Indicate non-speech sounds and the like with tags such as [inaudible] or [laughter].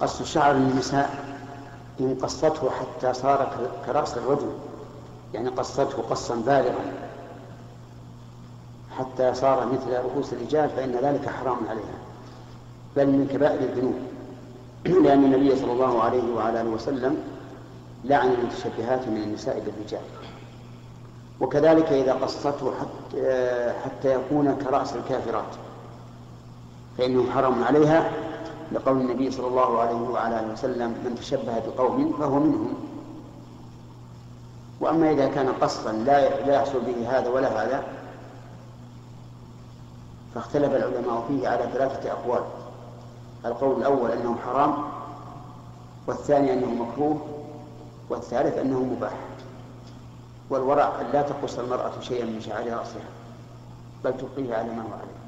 قص شعر النساء إن قصته حتى صار كرأس الرجل يعني قصته قصا بالغا. حتى صار مثل رؤوس الرجال فإن ذلك حرام عليها. بل من كبائر الذنوب. [clears throat] لأن النبي صلى الله عليه وعلى آله وسلم لعن المتشبهات من النساء بالرجال. وكذلك إذا قصته حتى, حتى يكون كرأس الكافرات فإنه حرام عليها. لقول النبي صلى الله عليه وعلى آله وسلم من تشبه بقوم فهو منهم. وأما إذا كان قصدا لا لا يحصل به هذا ولا هذا فاختلف العلماء فيه على ثلاثة أقوال. القول الأول أنه حرام والثاني أنه مكروه والثالث أنه مباح. والورع أن لا تقص المرأة شيئا من شعر رأسها بل تبقيه على ما هو عليه.